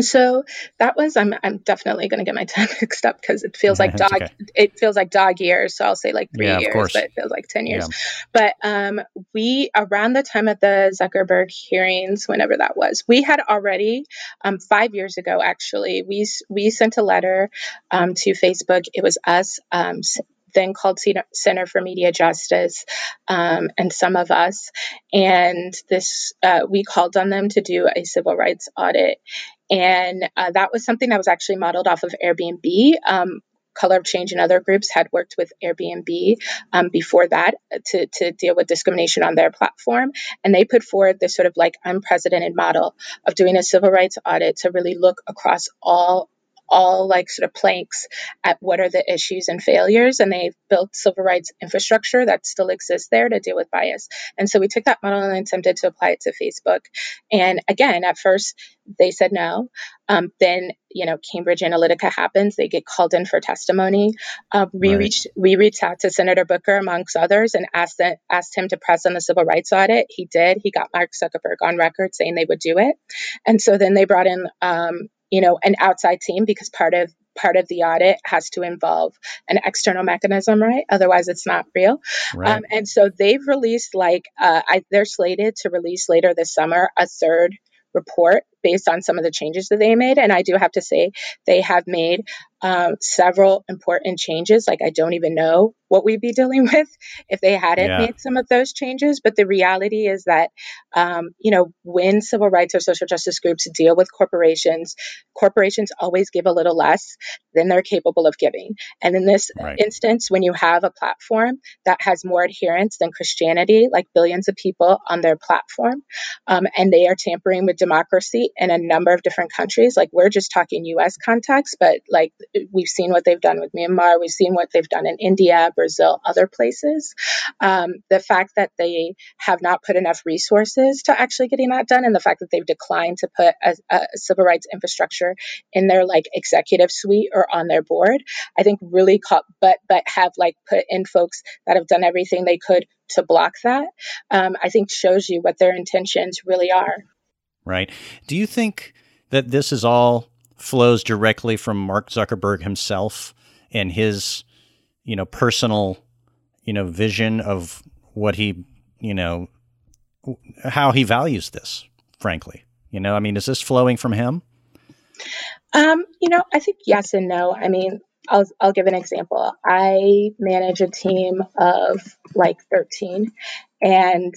So that was I'm I'm definitely going to get my time mixed up because it feels like dog okay. it feels like dog years. So I'll say like three yeah, years, but it feels like ten years. Yeah. But um, we around the time of the Zuckerberg hearings, whenever that was, we had already um, five years ago actually we we sent a letter um, to Facebook. It was us um, then called Center for Media Justice, um, and some of us. And this, uh, we called on them to do a civil rights audit. And uh, that was something that was actually modeled off of Airbnb. Um, Color of Change and other groups had worked with Airbnb um, before that to, to deal with discrimination on their platform. And they put forward this sort of like unprecedented model of doing a civil rights audit to really look across all all like sort of planks at what are the issues and failures and they've built civil rights infrastructure that still exists there to deal with bias. And so we took that model and attempted to apply it to facebook. And again at first they said no. Um, then you know cambridge analytica happens. They get called in for testimony. Uh, we right. reached we reached out to senator booker amongst others and asked that, asked him to press on the civil rights audit. He did. He got mark zuckerberg on record saying they would do it. And so then they brought in um, you know an outside team because part of part of the audit has to involve an external mechanism right? Otherwise it's not real. Right. Um, and so they've released like uh, I, they're slated to release later this summer a third report based on some of the changes that they made. And i do have to say they have made um, several important changes. Like, I don't even know what we'd be dealing with if they hadn't yeah. made some of those changes. But the reality is that, um, you know, when civil rights or social justice groups deal with corporations, corporations always give a little less than they're capable of giving. And in this right. instance, when you have a platform that has more adherents than Christianity, like billions of people on their platform, um, and they are tampering with democracy in a number of different countries, like we're just talking US context, but like we've seen what they've done with Myanmar, we've seen what they've done in India, Brazil, other places. Um, the fact that they have not put enough resources to actually getting that done, and the fact that they've declined to put a, a civil rights infrastructure in their like executive suite or on their board, I think really caught, but but have like put in folks that have done everything they could to block that. Um, I think shows you what their intentions really are. Right. Do you think that this is all flows directly from Mark Zuckerberg himself and his, you know, personal, you know, vision of what he, you know, how he values this, frankly. You know, I mean, is this flowing from him? Um, you know, I think yes and no. I mean, I'll I'll give an example. I manage a team of like 13 and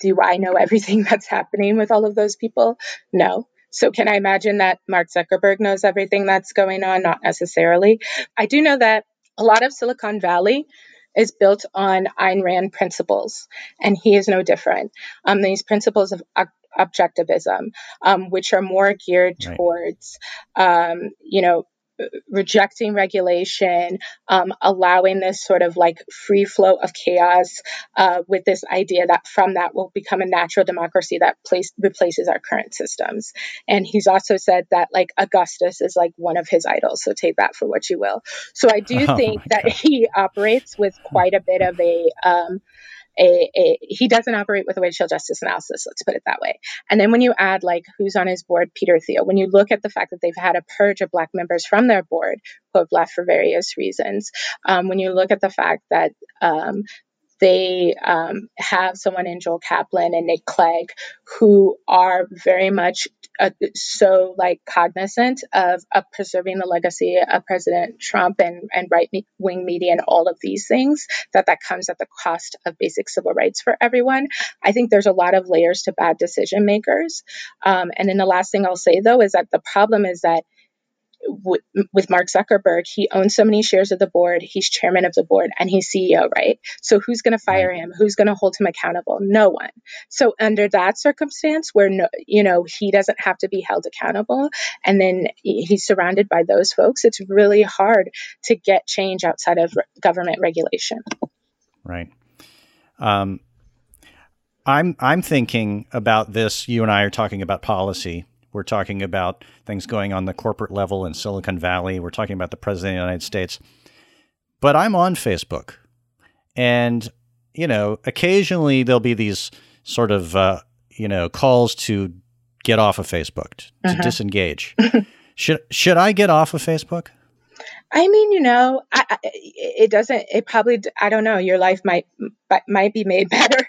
do I know everything that's happening with all of those people? No. So, can I imagine that Mark Zuckerberg knows everything that's going on? Not necessarily. I do know that a lot of Silicon Valley is built on Ayn Rand principles, and he is no different. Um, these principles of objectivism, um, which are more geared right. towards, um, you know, rejecting regulation, um, allowing this sort of like free flow of chaos uh, with this idea that from that will become a natural democracy that place, replaces our current systems. And he's also said that like Augustus is like one of his idols. So take that for what you will. So I do oh think that he operates with quite a bit of a, um, a, a, he doesn't operate with a racial justice analysis let's put it that way. And then when you add like who's on his board peter thiel when you look at the fact that they've had a purge of black members from their board who have left for various reasons um, when you look at the fact that um, they um, have someone in Joel Kaplan and Nick Clegg who are very much uh, so like cognizant of, of preserving the legacy of President Trump and, and right wing media and all of these things, that that comes at the cost of basic civil rights for everyone. I think there's a lot of layers to bad decision makers. Um, and then the last thing I'll say though is that the problem is that w- with Mark Zuckerberg, he owns so many shares of the board. He's chairman of the board and he's CEO, right? So who's going to fire him? Who's going to hold him accountable? No one. So under that circumstance, where no, you know he doesn't have to be held accountable, and then he's surrounded by those folks, it's really hard to get change outside of government regulation. Right. Um, I'm I'm thinking about this. You and I are talking about policy we're talking about things going on the corporate level in Silicon Valley. We're talking about the president of the United States. But I'm on Facebook. And, you know, occasionally there'll be these sort of, uh, you know, calls to get off of Facebook, to uh-huh. disengage. should, should I get off of Facebook? I mean, you know, I, I, it doesn't. It probably. I don't know. Your life might might be made better.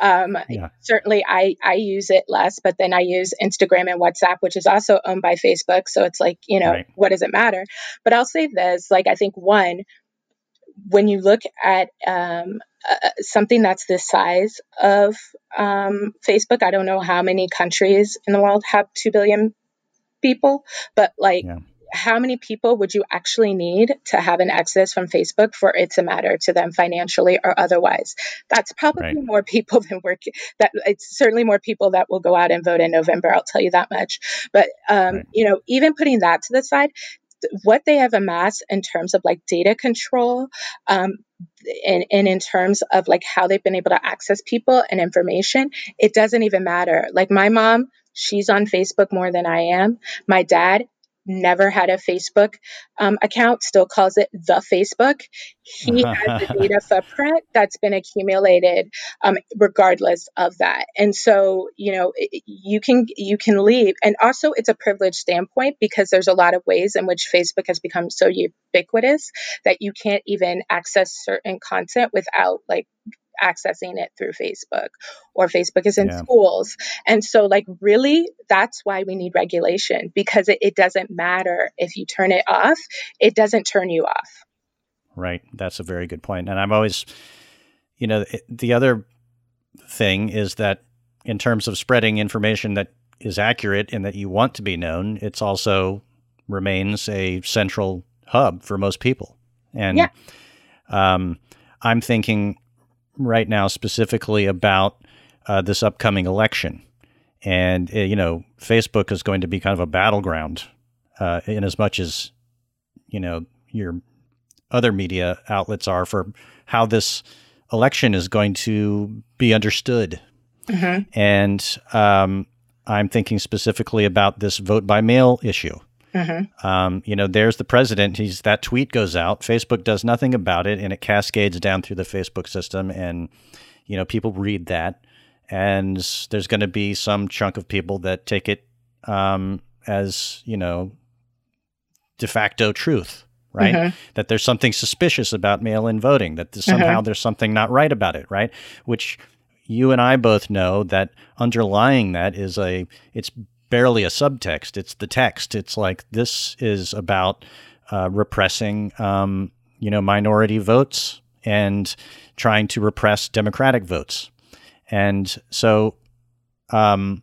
Um, yeah. Certainly, I I use it less, but then I use Instagram and WhatsApp, which is also owned by Facebook. So it's like, you know, right. what does it matter? But I'll say this: like, I think one, when you look at um, uh, something that's the size of um, Facebook, I don't know how many countries in the world have two billion people, but like. Yeah how many people would you actually need to have an exodus from Facebook for it to matter to them financially or otherwise? That's probably right. more people than work. That it's certainly more people that will go out and vote in November. I'll tell you that much. But um, right. you know, even putting that to the side, what they have amassed in terms of like data control um, and, and in terms of like how they've been able to access people and information it doesn't even matter like my mom she's on facebook more than i am my dad never had a Facebook um, account, still calls it the Facebook. He has a data footprint that's been accumulated um, regardless of that. And so, you know, you can you can leave, and also it's a privileged standpoint because there's a lot of ways in which Facebook has become so ubiquitous that you can't even access certain content without like accessing it through Facebook or Facebook is in yeah. schools. And so, like, really, that's why we need regulation because it, it doesn't matter if you turn it off, it doesn't turn you off. Right. That's a very good point. And I'm always, you know, the other thing is that in terms of spreading information that is accurate and that you want to be known, it's also remains a central hub for most people. And yeah. um, I'm thinking right now specifically about uh, this upcoming election. And, uh, you know, Facebook is going to be kind of a battleground uh, in as much as, you know, your other media outlets are for how this election is going to be understood. Mm-hmm. And um, I'm thinking specifically about this vote by mail issue. Mm-hmm. Um, you know, there's the president. He's that tweet goes out. Facebook does nothing about it, and it cascades down through the Facebook system, and you know, people read that, and there's going to be some chunk of people that take it um, as you know, de facto truth, right? Mm-hmm. That there's something suspicious about mail-in voting. That somehow mm-hmm. there's something not right about it, right? Which you and I both know that underlying that is a it's barely a subtext. It's the text. It's like this is about uh, repressing, um, you know, minority votes and trying to repress Democratic votes. And so, um,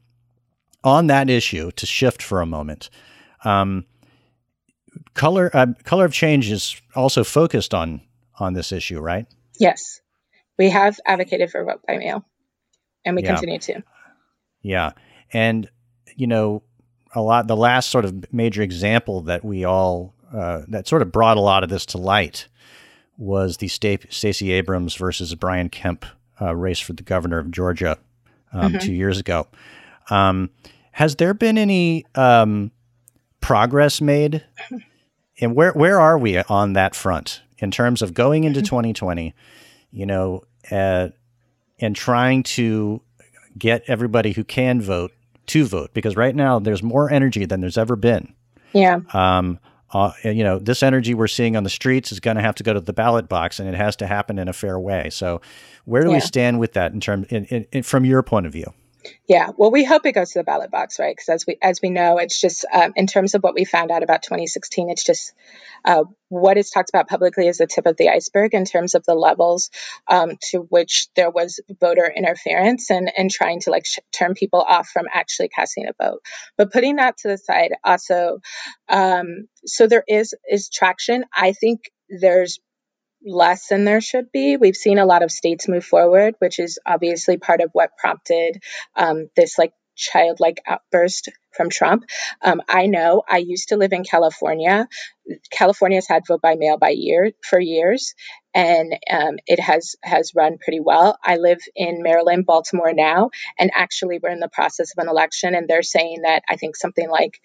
on that issue, to shift for a moment, um, color uh, color of change is also focused on on this issue, right? Yes, we have advocated for vote by mail, and we yeah. continue to. Yeah, and you know, a lot, the last sort of major example that we all, uh, that sort of brought a lot of this to light was the Stacey Abrams versus Brian Kemp uh, race for the governor of Georgia um, mm-hmm. two years ago. Um, has there been any um, progress made? And where where are we on that front in terms of going into 2020? Mm-hmm. You know, uh, and trying to get everybody who can vote to vote because right now there's more energy than there's ever been. Yeah. Um, uh, you know, this energy we're seeing on the streets is going to have to go to the ballot box, and it has to happen in a fair way. So, where do yeah. we stand with that in terms, in, in, in, from your point of view? Yeah, well, we hope it goes to the ballot box, right? Because as we as we know, it's just um, in terms of what we found out about 2016, it's just uh, what is talked about publicly is the tip of the iceberg in terms of the levels um, to which there was voter interference and and trying to like sh- turn people off from actually casting a vote. But putting that to the side, also, um, so there is is traction. I think there's less than there should be. We've seen a lot of states move forward, which is obviously part of what prompted um, this like childlike outburst from Trump. Um, I know I used to live in California. California's had vote by mail by year for years, and um, it has has run pretty well. I live in Maryland, Baltimore now, and actually we're in the process of an election, and they're saying that I think something like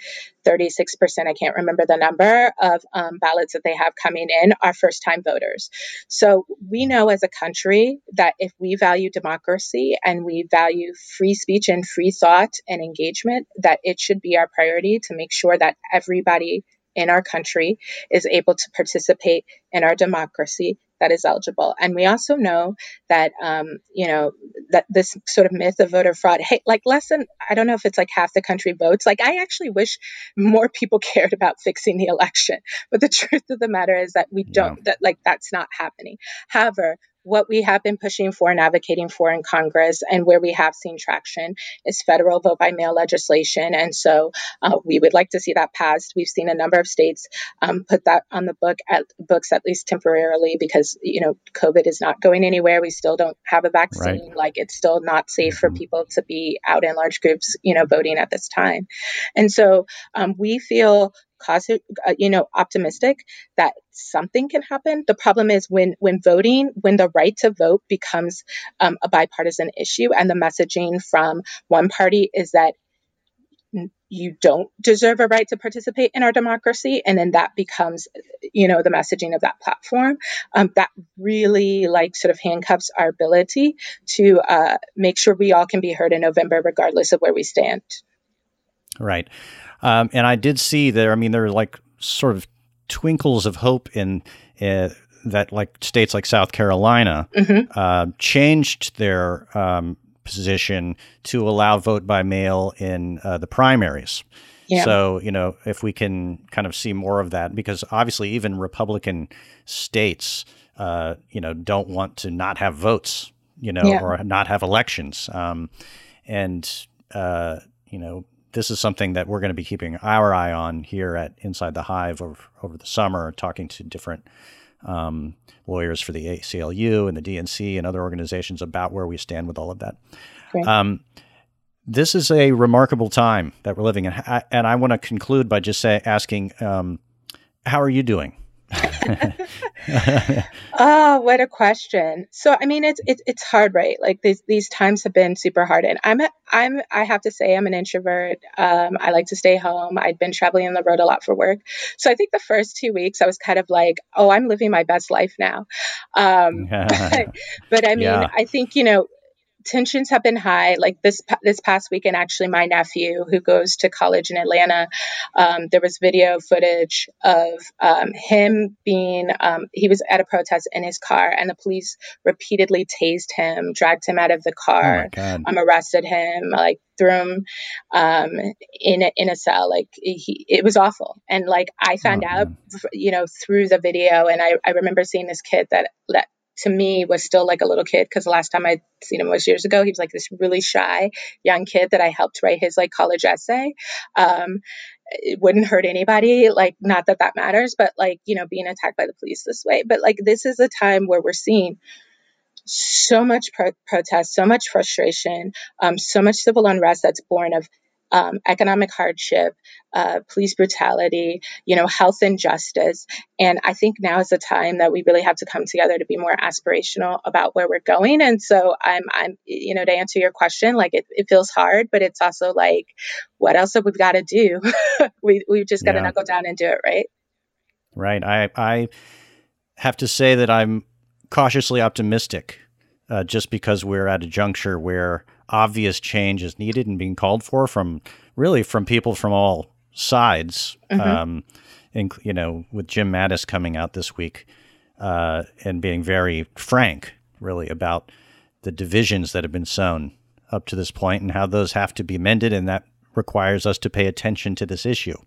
36 percent, I can't remember the number of um, ballots that they have coming in are first time voters. So we know as a country that if we value democracy and we value free speech and free thought and engagement, that it should be our priority to make sure that everybody in our country is able to participate in our democracy that is eligible. And we also know that, um, you know, that this sort of myth of voter fraud, hey, like less than, I don't know if it's like half the country votes. Like, I actually wish more people cared about fixing the election. But the truth of the matter is that we don't, yeah. that like that's not happening. However, what we have been pushing for and advocating for in Congress and where we have seen traction is federal vote by mail legislation. And so uh, we would like to see that passed. We've seen a number of states um, put that on the book at books at least temporarily because you know COVID is not going anywhere. We still don't have a vaccine. Right. Like it's still not safe for mm-hmm. people to be out in large groups, you know, voting at this time. And so um, we feel uh, you know optimistic that something can happen. The problem is when when voting when the right to vote becomes um, a bipartisan issue and the messaging from one party is that you don't deserve a right to participate in our democracy and then that becomes you know the messaging of that platform um, that really like sort of handcuffs our ability to uh, make sure we all can be heard in november regardless of where we stand. Right um, and I did see there, I mean, there are like sort of twinkles of hope in uh, that, like states like South Carolina mm-hmm. uh, changed their um, position to allow vote by mail in uh, the primaries. Yeah. So, you know, if we can kind of see more of that, because obviously even Republican states, uh, you know, don't want to not have votes, you know, yeah. or not have elections. Um, and, uh, you know, this is something that we're going to be keeping our eye on here at Inside the Hive over, over the summer, talking to different um, lawyers for the ACLU and the DNC and other organizations about where we stand with all of that. Um, this is a remarkable time that we're living in, and I want to conclude by just say, asking, um, how are you doing? Oh, what a question. So, I mean, it's it's it's hard, right? Like these these times have been super hard, and I'm a, I'm I have to say I'm an introvert. Um, I like to stay home. I'd been traveling on the road a lot for work, so I think the first two weeks I was kind of like, oh, I'm living my best life now. Um, but I mean, yeah. I think you know tensions have been high. Like this this past weekend, actually, my nephew who goes to college in Atlanta, um, there was video footage of um, him being um, he was at a protest in his car, and the police repeatedly tased him, dragged him out of the car, oh um, arrested him, like threw him um, in a, in a cell. Like he, it was awful. And like I found oh, out, man. you know, through the video, and I, I remember seeing this kid that that to me was still like a little kid because the last time I'd seen him was years ago. He was like this really shy young kid that I helped write his like college essay. Um, it wouldn't hurt anybody. Like, not that that matters, but like, you know, being attacked by the police this way. But like, this is a time where we're seeing so much pro- protest, so much frustration, um, so much civil unrest that's born of um, economic hardship, uh, police brutality, you know, health injustice. And I think now is the time that we really have to come together to be more aspirational about where we're going. And so I'm, I'm, you know, to answer your question, like it, it feels hard, but it's also like, what else have we got to do? we, we've just got to yeah. knuckle down and do it, right? Right. I, I have to say that I'm cautiously optimistic uh, just because we're at a juncture where obvious change is needed and being called for from really from people from all sides. Mm-hmm. Um, you know, with Jim Mattis coming out this week uh, and being very frank, really, about the divisions that have been sown up to this point and how those have to be mended, and that requires us to pay attention to this issue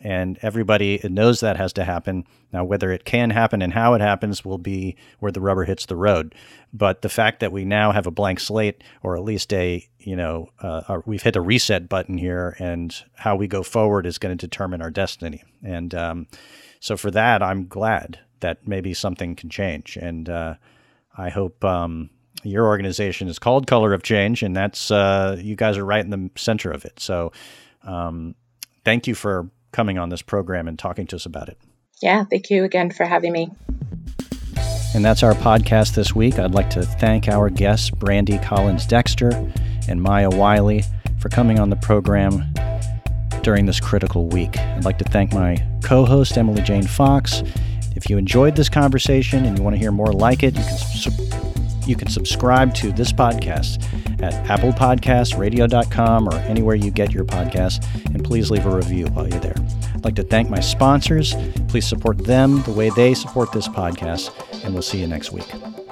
and everybody knows that has to happen. Now, whether it can happen and how it happens will be where the rubber hits the road. But the fact that we now have a blank slate, or at least a you know, uh, we've hit a reset button here, and how we go forward is going to determine our destiny. And um, so, for that, I'm glad that maybe something can change, and uh, I hope. Um, your organization is called Color of Change, and that's uh, you guys are right in the center of it. So, um, thank you for coming on this program and talking to us about it. Yeah, thank you again for having me. And that's our podcast this week. I'd like to thank our guests, Brandi Collins Dexter and Maya Wiley, for coming on the program during this critical week. I'd like to thank my co host, Emily Jane Fox. If you enjoyed this conversation and you want to hear more like it, you can, su- you can subscribe to this podcast at Apple Podcasts, radio.com, or anywhere you get your podcasts. And please leave a review while you're there. I'd like to thank my sponsors. Please support them the way they support this podcast, and we'll see you next week.